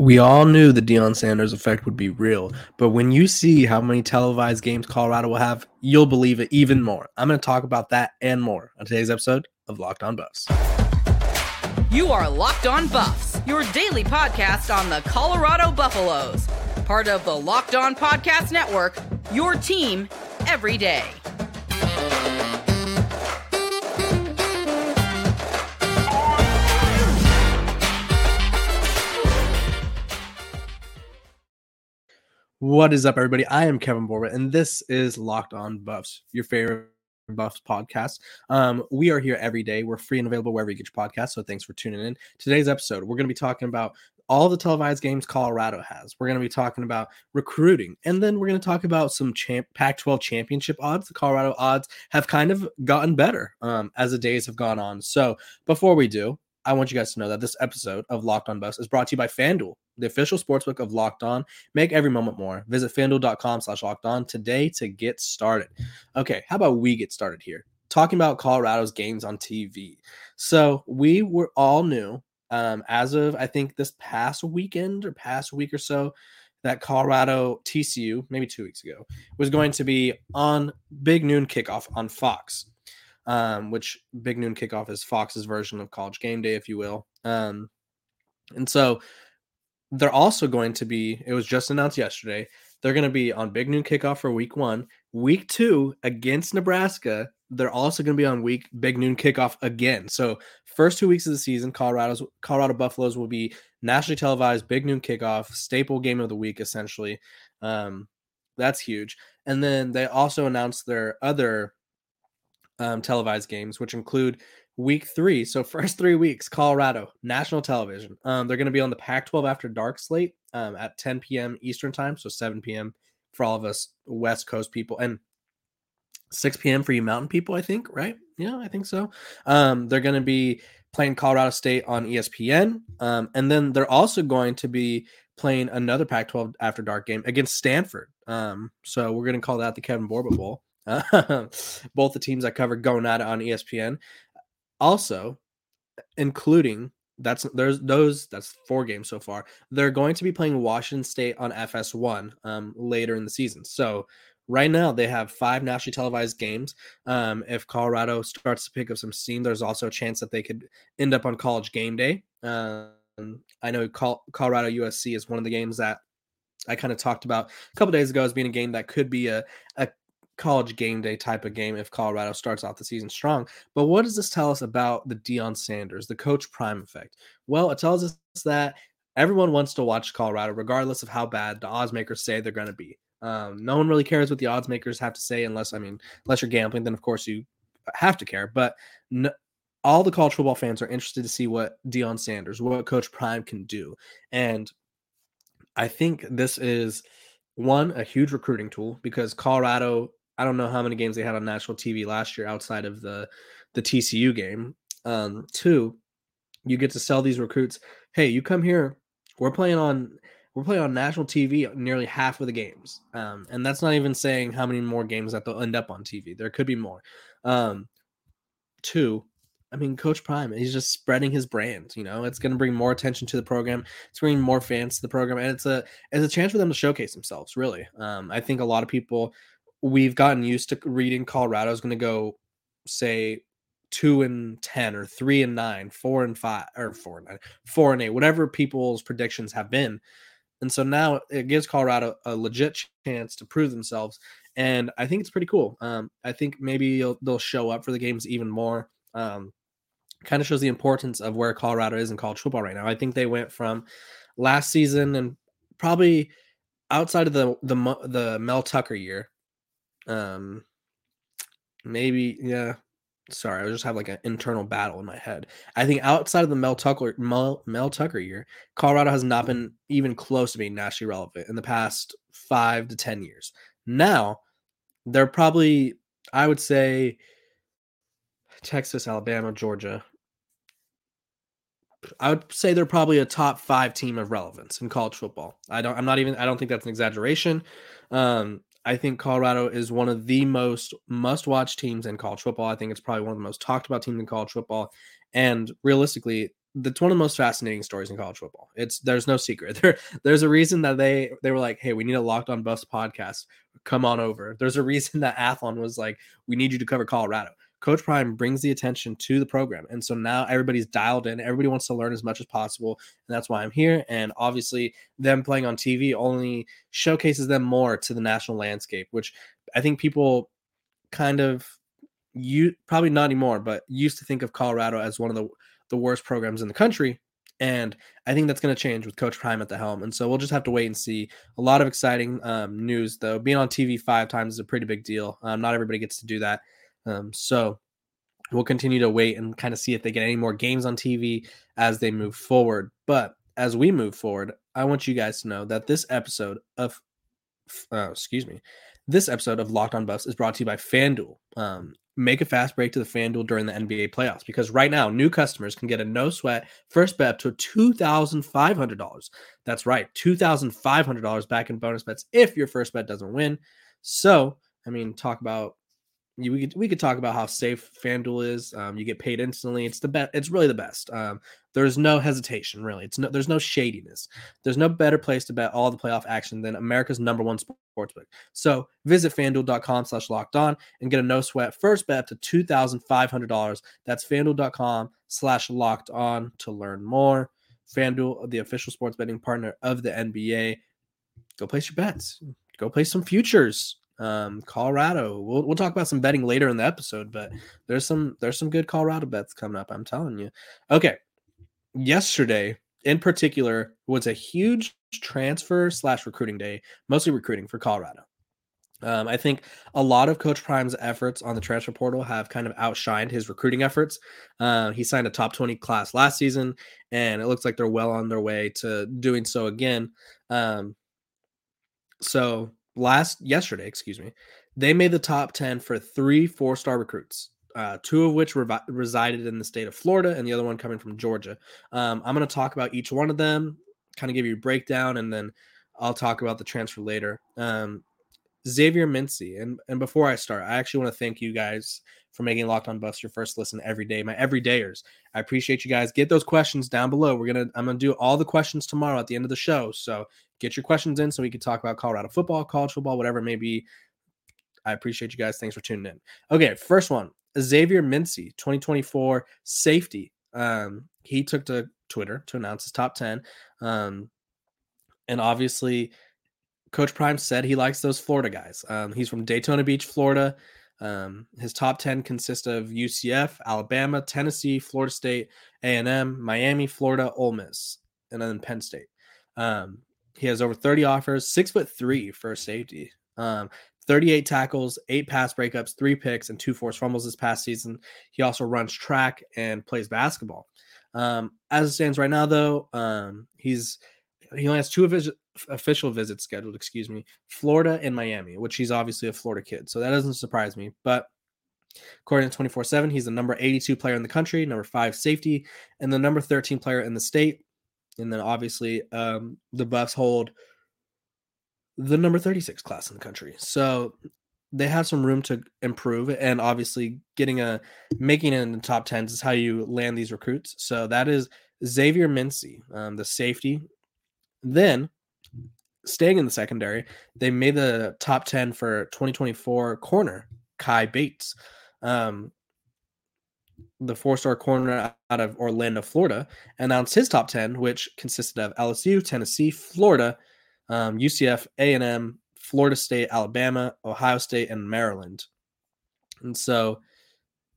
We all knew the Deion Sanders effect would be real, but when you see how many televised games Colorado will have, you'll believe it even more. I'm going to talk about that and more on today's episode of Locked On Buffs. You are Locked On Buffs, your daily podcast on the Colorado Buffaloes, part of the Locked On Podcast Network, your team every day. What is up, everybody? I am Kevin Borba, and this is Locked On Buffs, your favorite Buffs podcast. Um, we are here every day. We're free and available wherever you get your podcast. So thanks for tuning in. Today's episode, we're going to be talking about all the televised games Colorado has. We're going to be talking about recruiting, and then we're going to talk about some champ- Pac-12 championship odds. The Colorado odds have kind of gotten better um, as the days have gone on. So before we do, I want you guys to know that this episode of Locked On Buffs is brought to you by FanDuel, the official sportsbook of Locked On. Make every moment more. Visit fanduel.com slash locked on today to get started. Okay, how about we get started here? Talking about Colorado's games on TV. So we were all new um, as of I think this past weekend or past week or so that Colorado TCU, maybe two weeks ago, was going to be on big noon kickoff on Fox um, which Big Noon Kickoff is Fox's version of College Game Day, if you will. Um, and so they're also going to be, it was just announced yesterday, they're going to be on Big Noon Kickoff for week one. Week two against Nebraska, they're also going to be on week Big Noon Kickoff again. So first two weeks of the season, Colorado's Colorado Buffaloes will be nationally televised Big Noon Kickoff, staple game of the week, essentially. Um, that's huge. And then they also announced their other um, televised games, which include week three. So first three weeks, Colorado national television. Um, they're going to be on the Pac-12 after dark slate um, at 10 p.m. Eastern time, so 7 p.m. for all of us West Coast people, and 6 p.m. for you Mountain people. I think, right? Yeah, I think so. Um, they're going to be playing Colorado State on ESPN, um, and then they're also going to be playing another Pac-12 after dark game against Stanford. Um, so we're going to call that the Kevin Borba Bowl. both the teams I covered going at it on ESPN. Also, including that's there's those that's four games so far. They're going to be playing Washington State on FS1 um, later in the season. So right now they have five nationally televised games. Um, if Colorado starts to pick up some steam, there's also a chance that they could end up on College Game Day. Um, I know Colorado USC is one of the games that I kind of talked about a couple days ago as being a game that could be a, a college game day type of game if Colorado starts out the season strong. But what does this tell us about the Deion Sanders, the coach prime effect? Well, it tells us that everyone wants to watch Colorado, regardless of how bad the odds makers say they're going to be. Um, no one really cares what the odds makers have to say, unless I mean, unless you're gambling, then of course you have to care. But no, all the college football fans are interested to see what Deion Sanders, what Coach Prime can do, and I think this is one a huge recruiting tool because Colorado I don't know how many games they had on national TV last year outside of the the TCU game. Um, two, you get to sell these recruits. Hey, you come here. We're playing on we're playing on national TV nearly half of the games, um, and that's not even saying how many more games that they'll end up on TV. There could be more. Um, two, I mean, Coach Prime, he's just spreading his brand. You know, it's going to bring more attention to the program. It's bringing more fans to the program, and it's a it's a chance for them to showcase themselves. Really, um, I think a lot of people we've gotten used to reading Colorado is going to go, say, two and ten or three and nine, four and five or four and nine, four and eight, whatever people's predictions have been. And so now it gives Colorado a legit chance to prove themselves, and I think it's pretty cool. Um, I think maybe they'll show up for the games even more. Um, kind of shows the importance of where Colorado is in college football right now. I think they went from last season and probably outside of the the the Mel Tucker year, um, maybe yeah. Sorry, I just have like an internal battle in my head. I think outside of the Mel Tucker Mel, Mel Tucker year, Colorado has not been even close to being nationally relevant in the past five to ten years. Now, they're probably, I would say, Texas, Alabama, Georgia. I would say they're probably a top five team of relevance in college football. I don't. I'm not even. I don't think that's an exaggeration. Um, I think Colorado is one of the most must watch teams in college football. I think it's probably one of the most talked about teams in college football. And realistically, that's one of the most fascinating stories in college football. It's there's no secret. There there's a reason that they they were like, hey, we need a locked on Buffs podcast. Come on over. There's a reason that Athlon was like, we need you to cover Colorado. Coach Prime brings the attention to the program. And so now everybody's dialed in. Everybody wants to learn as much as possible. And that's why I'm here. And obviously, them playing on TV only showcases them more to the national landscape, which I think people kind of you probably not anymore, but used to think of Colorado as one of the the worst programs in the country. And I think that's going to change with Coach Prime at the helm. And so we'll just have to wait and see. A lot of exciting um, news, though. Being on TV five times is a pretty big deal. Um, not everybody gets to do that. Um, so we'll continue to wait and kind of see if they get any more games on TV as they move forward. But as we move forward, I want you guys to know that this episode of, uh, excuse me, this episode of Locked On Buffs is brought to you by FanDuel. Um, make a fast break to the FanDuel during the NBA playoffs because right now new customers can get a no sweat first bet up to $2,500. That's right, $2,500 back in bonus bets if your first bet doesn't win. So, I mean, talk about you, we could we could talk about how safe FanDuel is. Um, you get paid instantly. It's the best. It's really the best. Um, there's no hesitation, really. It's no there's no shadiness. There's no better place to bet all the playoff action than America's number one sportsbook. So visit FanDuel.com slash locked on and get a no sweat first bet up to two thousand five hundred dollars. That's FanDuel.com slash locked on to learn more. FanDuel, the official sports betting partner of the NBA. Go place your bets. Go play some futures um colorado we'll, we'll talk about some betting later in the episode but there's some there's some good colorado bets coming up i'm telling you okay yesterday in particular was a huge transfer slash recruiting day mostly recruiting for colorado um, I think a lot of Coach Prime's efforts on the transfer portal have kind of outshined his recruiting efforts. Uh, he signed a top 20 class last season, and it looks like they're well on their way to doing so again. Um, so last yesterday, excuse me, they made the top 10 for three four star recruits, uh, two of which resided in the state of Florida and the other one coming from Georgia. Um, I'm going to talk about each one of them, kind of give you a breakdown, and then I'll talk about the transfer later. Um, Xavier Mincey, and and before I start, I actually want to thank you guys for making Locked On Buffs your first listen every day. My everydayers, I appreciate you guys. Get those questions down below. We're gonna I'm gonna do all the questions tomorrow at the end of the show. So get your questions in so we can talk about Colorado football, college football, whatever it may be. I appreciate you guys. Thanks for tuning in. Okay, first one Xavier Mincey, 2024 safety. Um, he took to Twitter to announce his top 10. Um, and obviously, Coach Prime said he likes those Florida guys. Um, he's from Daytona Beach, Florida. Um, his top 10 consist of UCF, Alabama, Tennessee, Florida State, A&M, Miami, Florida, Ole Miss, and then Penn State. Um, he has over 30 offers, six foot three for safety. Um, 38 tackles, eight pass breakups, three picks, and two forced fumbles this past season. He also runs track and plays basketball. Um, as it stands right now, though, um, he's he only has two of his official visits scheduled. Excuse me, Florida and Miami, which he's obviously a Florida kid, so that doesn't surprise me. But according to 24 7, he's the number 82 player in the country, number five safety, and the number 13 player in the state. And then obviously um, the Buffs hold the number 36 class in the country. So they have some room to improve. And obviously getting a making it in the top 10s is how you land these recruits. So that is Xavier Mincey, um, the safety. Then staying in the secondary, they made the top 10 for 2024 corner, Kai Bates. Um, the four star corner out of Orlando, Florida, announced his top 10, which consisted of LSU, Tennessee, Florida, um, UCF, A&M, Florida State, Alabama, Ohio State, and Maryland. And so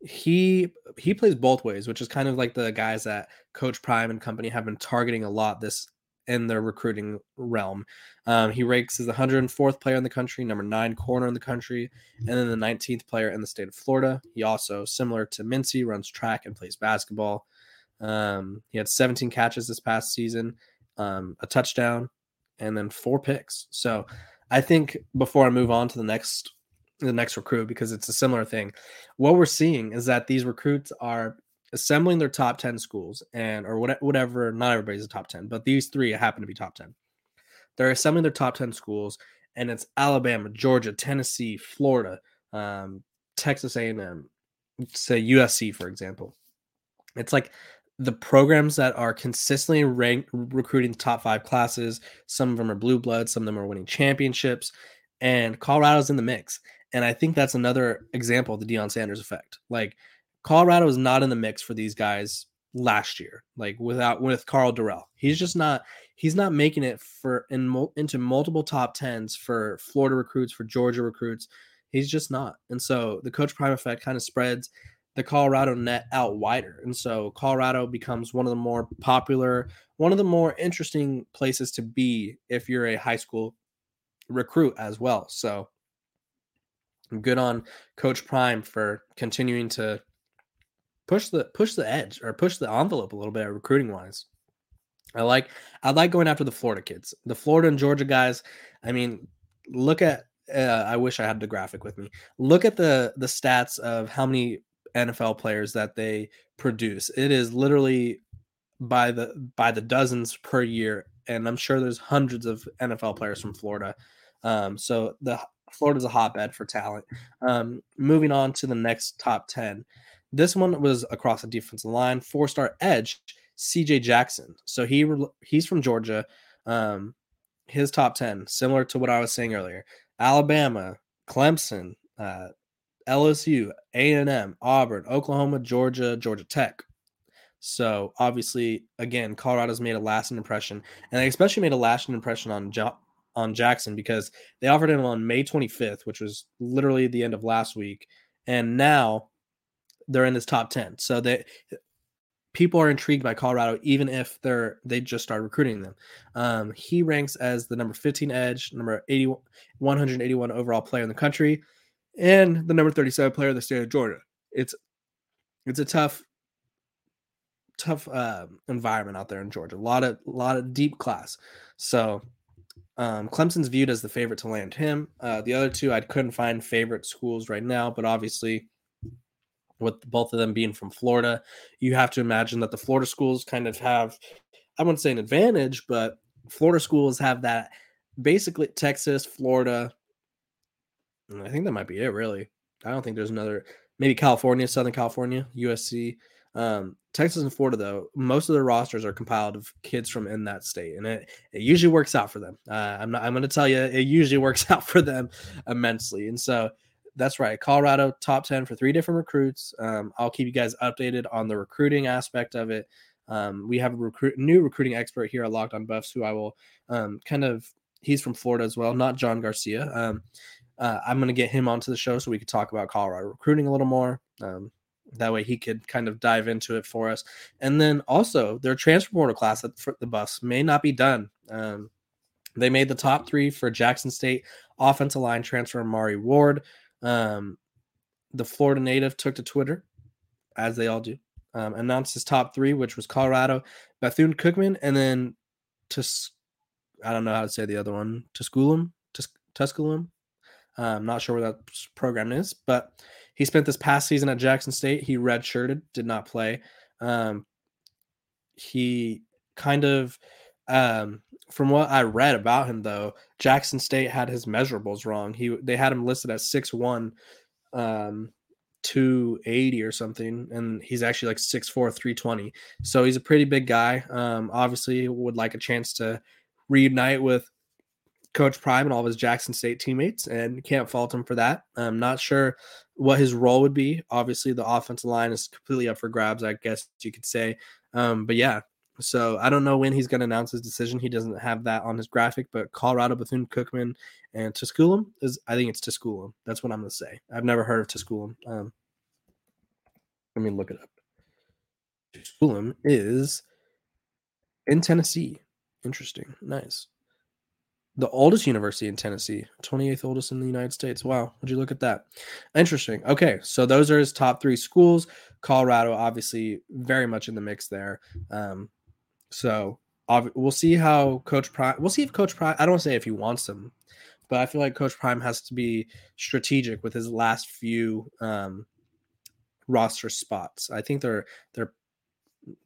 he he plays both ways, which is kind of like the guys that Coach Prime and company have been targeting a lot this in the recruiting realm. Um, he ranks as the 104th player in the country, number nine corner in the country, and then the 19th player in the state of Florida. He also, similar to Mincey, runs track and plays basketball. Um, he had 17 catches this past season, um, a touchdown, and then four picks. So I think before I move on to the next the next recruit because it's a similar thing. What we're seeing is that these recruits are assembling their top 10 schools and or whatever not everybody's a top 10 but these three happen to be top 10 they're assembling their top 10 schools and it's alabama georgia tennessee florida um, texas a&m say usc for example it's like the programs that are consistently ranked recruiting top five classes. Some of them are blue blood, some of them are winning championships, and Colorado's in the mix. And I think that's another example of the Deion Sanders effect. Like Colorado is not in the mix for these guys last year, like without with Karl Dorrell. He's just not he's not making it for in into multiple top tens for Florida recruits, for Georgia recruits. He's just not. And so the coach prime effect kind of spreads the Colorado net out wider. And so Colorado becomes one of the more popular, one of the more interesting places to be if you're a high school recruit as well. So I'm good on Coach Prime for continuing to push the push the edge or push the envelope a little bit recruiting wise. I like I like going after the Florida kids, the Florida and Georgia guys. I mean, look at uh, I wish I had the graphic with me. Look at the the stats of how many NFL players that they produce. It is literally by the by the dozens per year, and I'm sure there's hundreds of NFL players from Florida. Um, so the Florida's a hotbed for talent. Um, moving on to the next top ten. This one was across the defensive line, four star edge, CJ Jackson. So he he's from Georgia. Um, his top 10, similar to what I was saying earlier Alabama, Clemson, uh, LSU, A&M, Auburn, Oklahoma, Georgia, Georgia Tech. So obviously, again, Colorado's made a lasting impression, and they especially made a lasting impression on jo- on Jackson because they offered him on May 25th, which was literally the end of last week, and now they're in this top 10. So they people are intrigued by Colorado, even if they're they just started recruiting them. Um, he ranks as the number 15 edge, number 80, 181 overall player in the country, and the number 37 player in the state of Georgia. It's it's a tough tough uh, environment out there in Georgia. A lot of a lot of deep class. So um, Clemson's viewed as the favorite to land him. Uh, the other two I couldn't find favorite schools right now, but obviously with both of them being from Florida, you have to imagine that the Florida schools kind of have, I wouldn't say an advantage, but Florida schools have that basically Texas, Florida. I think that might be it, really. I don't think there's another, maybe California, Southern California, USC. Um, Texas and Florida, though, most of their rosters are compiled of kids from in that state, and it, it usually works out for them. Uh, I'm not. I'm going to tell you, it usually works out for them immensely, and so that's right. Colorado top 10 for three different recruits. Um, I'll keep you guys updated on the recruiting aspect of it. Um, we have a recruit, new recruiting expert here at Locked on Buffs who I will um, kind of, he's from Florida as well, not John Garcia. Um, uh, I'm going to get him onto the show so we could talk about Colorado recruiting a little more. Um, that way he could kind of dive into it for us. And then also their transfer portal class at the Buffs may not be done. Um, they made the top three for Jackson State offensive line transfer Mari Ward. Um, the Florida native took to Twitter, as they all do, um, announced his top three, which was Colorado, Bethune Cookman, and then Tus. I don't know how to say the other one. Tusculum, Tus- Tusculum. I'm not sure where that program is, but he spent this past season at Jackson State. He redshirted, did not play. Um, he kind of um, from what I read about him, though, Jackson State had his measurables wrong. He they had him listed at six one, um, two eighty or something, and he's actually like six four, three twenty. So he's a pretty big guy. Um, obviously, would like a chance to reunite with Coach Prime and all of his Jackson State teammates, and can't fault him for that. I'm not sure what his role would be. Obviously, the offensive line is completely up for grabs, I guess you could say. Um, but yeah, so I don't know when he's going to announce his decision. He doesn't have that on his graphic, but Colorado, Bethune Cookman, and Tusculum is I think it's Tusculum. That's what I'm going to say. I've never heard of Tusculum. Um, let me look it up. Tusculum is in Tennessee. Interesting. Nice. The oldest university in Tennessee, 28th oldest in the United States. Wow. Would you look at that? Interesting. Okay. So those are his top three schools. Colorado, obviously, very much in the mix there. Um, so we'll see how Coach Prime. We'll see if Coach Prime. I don't say if he wants him, but I feel like Coach Prime has to be strategic with his last few um, roster spots. I think they're they're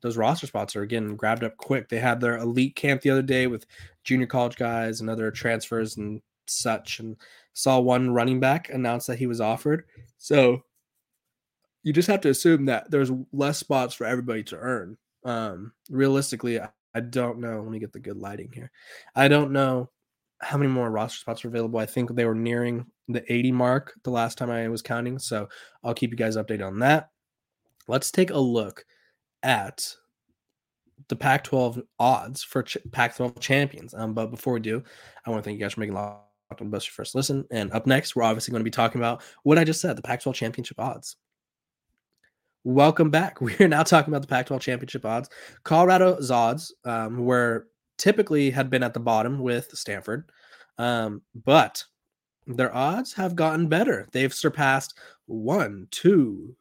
those roster spots are getting grabbed up quick. They had their elite camp the other day with junior college guys and other transfers and such, and saw one running back announce that he was offered. So you just have to assume that there's less spots for everybody to earn. Um, realistically, I, I don't know. Let me get the good lighting here. I don't know how many more roster spots are available. I think they were nearing the 80 mark the last time I was counting. So I'll keep you guys updated on that. Let's take a look at the Pac 12 odds for ch- Pac 12 champions. Um, but before we do, I want to thank you guys for making Locked on your first listen. And up next, we're obviously going to be talking about what I just said the Pac 12 championship odds. Welcome back. We are now talking about the Pac 12 championship odds. Colorado's odds um, were typically had been at the bottom with Stanford, um, but their odds have gotten better. They've surpassed one, two,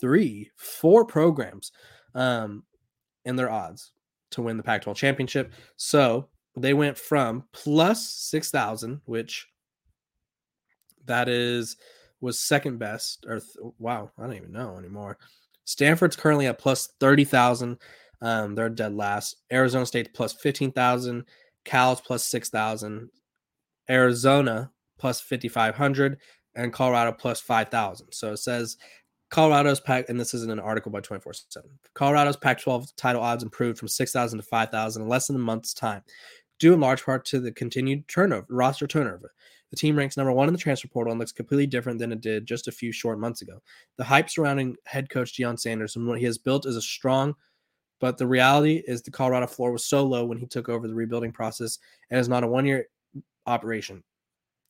three, four programs um, in their odds to win the Pac 12 championship. So they went from plus 6,000, which that is was second best or th- wow i don't even know anymore. Stanford's currently at plus 30000 um, they're dead last. Arizona state plus 15000 cal's plus 6000 arizona plus 5500 and colorado plus 5000 so it says colorado's Pac and this isn't an article by 24 7 colorado's pac 12 title odds improved from 6000 to 5000 in less than a month's time due in large part to the continued turnover roster turnover the team ranks number one in the transfer portal and looks completely different than it did just a few short months ago. The hype surrounding head coach Deion Sanders and what he has built is a strong, but the reality is the Colorado floor was so low when he took over the rebuilding process and is not a one year operation.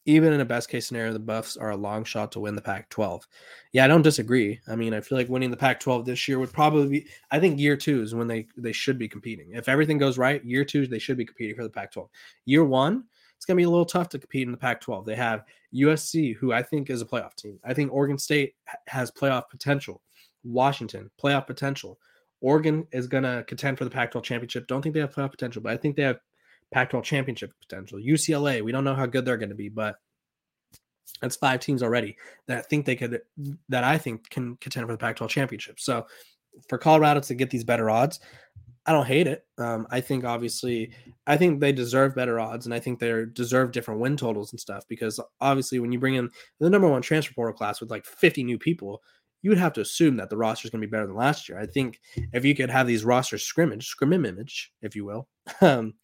Even in a best case scenario, the Buffs are a long shot to win the Pac 12. Yeah, I don't disagree. I mean, I feel like winning the Pac 12 this year would probably be, I think year two is when they, they should be competing. If everything goes right, year two, they should be competing for the Pac 12. Year one, it's going to be a little tough to compete in the Pac 12. They have USC, who I think is a playoff team. I think Oregon State has playoff potential. Washington, playoff potential. Oregon is going to contend for the Pac 12 championship. Don't think they have playoff potential, but I think they have Pac 12 championship potential. UCLA, we don't know how good they're going to be, but that's five teams already that I think they could, that I think can contend for the Pac 12 championship. So for Colorado to get these better odds, I don't hate it. Um, I think obviously, I think they deserve better odds, and I think they deserve different win totals and stuff. Because obviously, when you bring in the number one transfer portal class with like 50 new people, you would have to assume that the roster is going to be better than last year. I think if you could have these rosters scrimmage, scrimmage, if you will, um,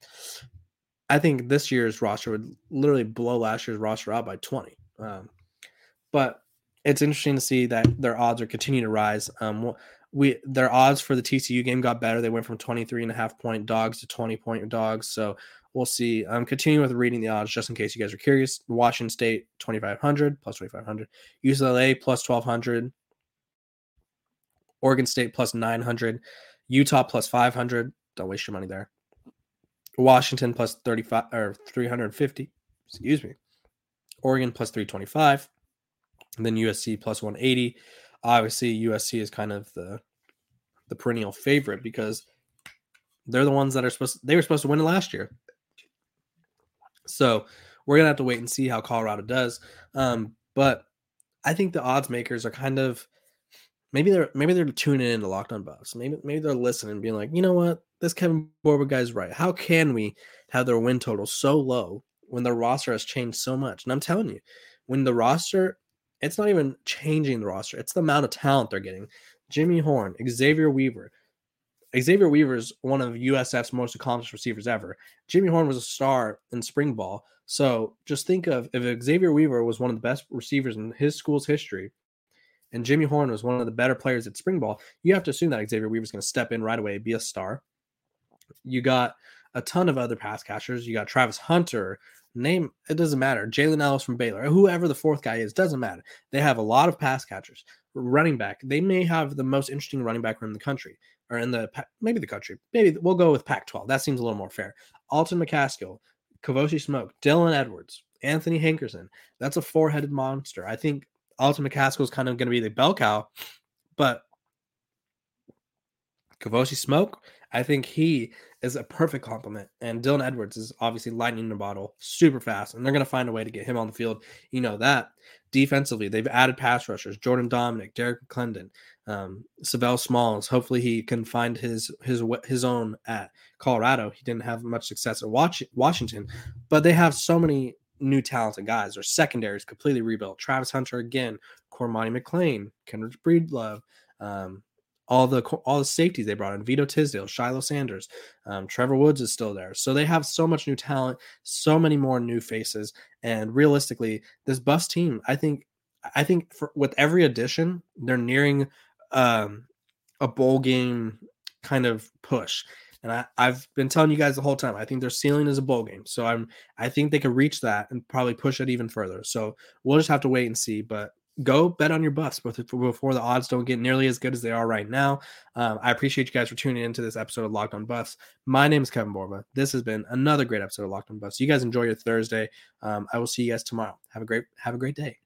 I think this year's roster would literally blow last year's roster out by 20. Um, but it's interesting to see that their odds are continuing to rise. Um, we their odds for the TCU game got better. They went from 23 and a half point dogs to 20 point dogs. So we'll see. I'm um, continuing with reading the odds just in case you guys are curious. Washington State 2500 plus 2500, UCLA plus 1200, Oregon State plus 900, Utah plus 500. Don't waste your money there. Washington plus 35 or 350. Excuse me. Oregon plus 325. And then USC plus 180 obviously USC is kind of the the perennial favorite because they're the ones that are supposed they were supposed to win it last year. So we're gonna have to wait and see how Colorado does. Um, but I think the odds makers are kind of maybe they're maybe they're tuning in to Locked On Buffs. Maybe maybe they're listening being like, you know what, this Kevin Borba guy's right. How can we have their win total so low when their roster has changed so much? And I'm telling you, when the roster it's not even changing the roster. It's the amount of talent they're getting. Jimmy Horn, Xavier Weaver. Xavier Weaver is one of USF's most accomplished receivers ever. Jimmy Horn was a star in spring ball. So just think of if Xavier Weaver was one of the best receivers in his school's history, and Jimmy Horn was one of the better players at spring ball, you have to assume that Xavier Weaver is going to step in right away, be a star. You got a ton of other pass catchers. You got Travis Hunter, name it doesn't matter. Jalen Ellis from Baylor, whoever the fourth guy is, doesn't matter. They have a lot of pass catchers. Running back, they may have the most interesting running back room in the country, or in the maybe the country. Maybe we'll go with Pac-12. That seems a little more fair. Alton McCaskill, Kavosiey Smoke, Dylan Edwards, Anthony Hankerson. That's a four-headed monster. I think Alton McCaskill is kind of going to be the bell cow, but Kavosiey Smoke, I think he is a perfect complement. And Dylan Edwards is obviously lightning in the bottle, super fast, and they're going to find a way to get him on the field. You know that. Defensively, they've added pass rushers: Jordan Domineck, Derrick McLendon, um, Sav'ell Smalls. Hopefully, he can find his his his own at Colorado. He didn't have much success at Washington, but they have so many new talented guys. Their secondary is completely rebuilt. Travis Hunter again, Cormani McClain, Kyndrich Breedlove. Um, all the all the safeties they brought in. Vito Tisdale, Shiloh Sanders, um, Trevor Woods is still there. So they have so much new talent, so many more new faces, and realistically, this Buffs team, I think, I think for, with every addition, they're nearing um, a bowl game kind of push. And I, I've been telling you guys the whole time. I think their ceiling is a bowl game. So I'm I think they could reach that and probably push it even further. So we'll just have to wait and see. But go bet on your Buffs before the odds don't get nearly as good as they are right now. Um, I appreciate you guys for tuning into this episode of Locked On Buffs. My name is Kevin Borba. This has been another great episode of Locked On Buffs. You guys enjoy your Thursday. Um, I will see you guys tomorrow. Have a great have a great day.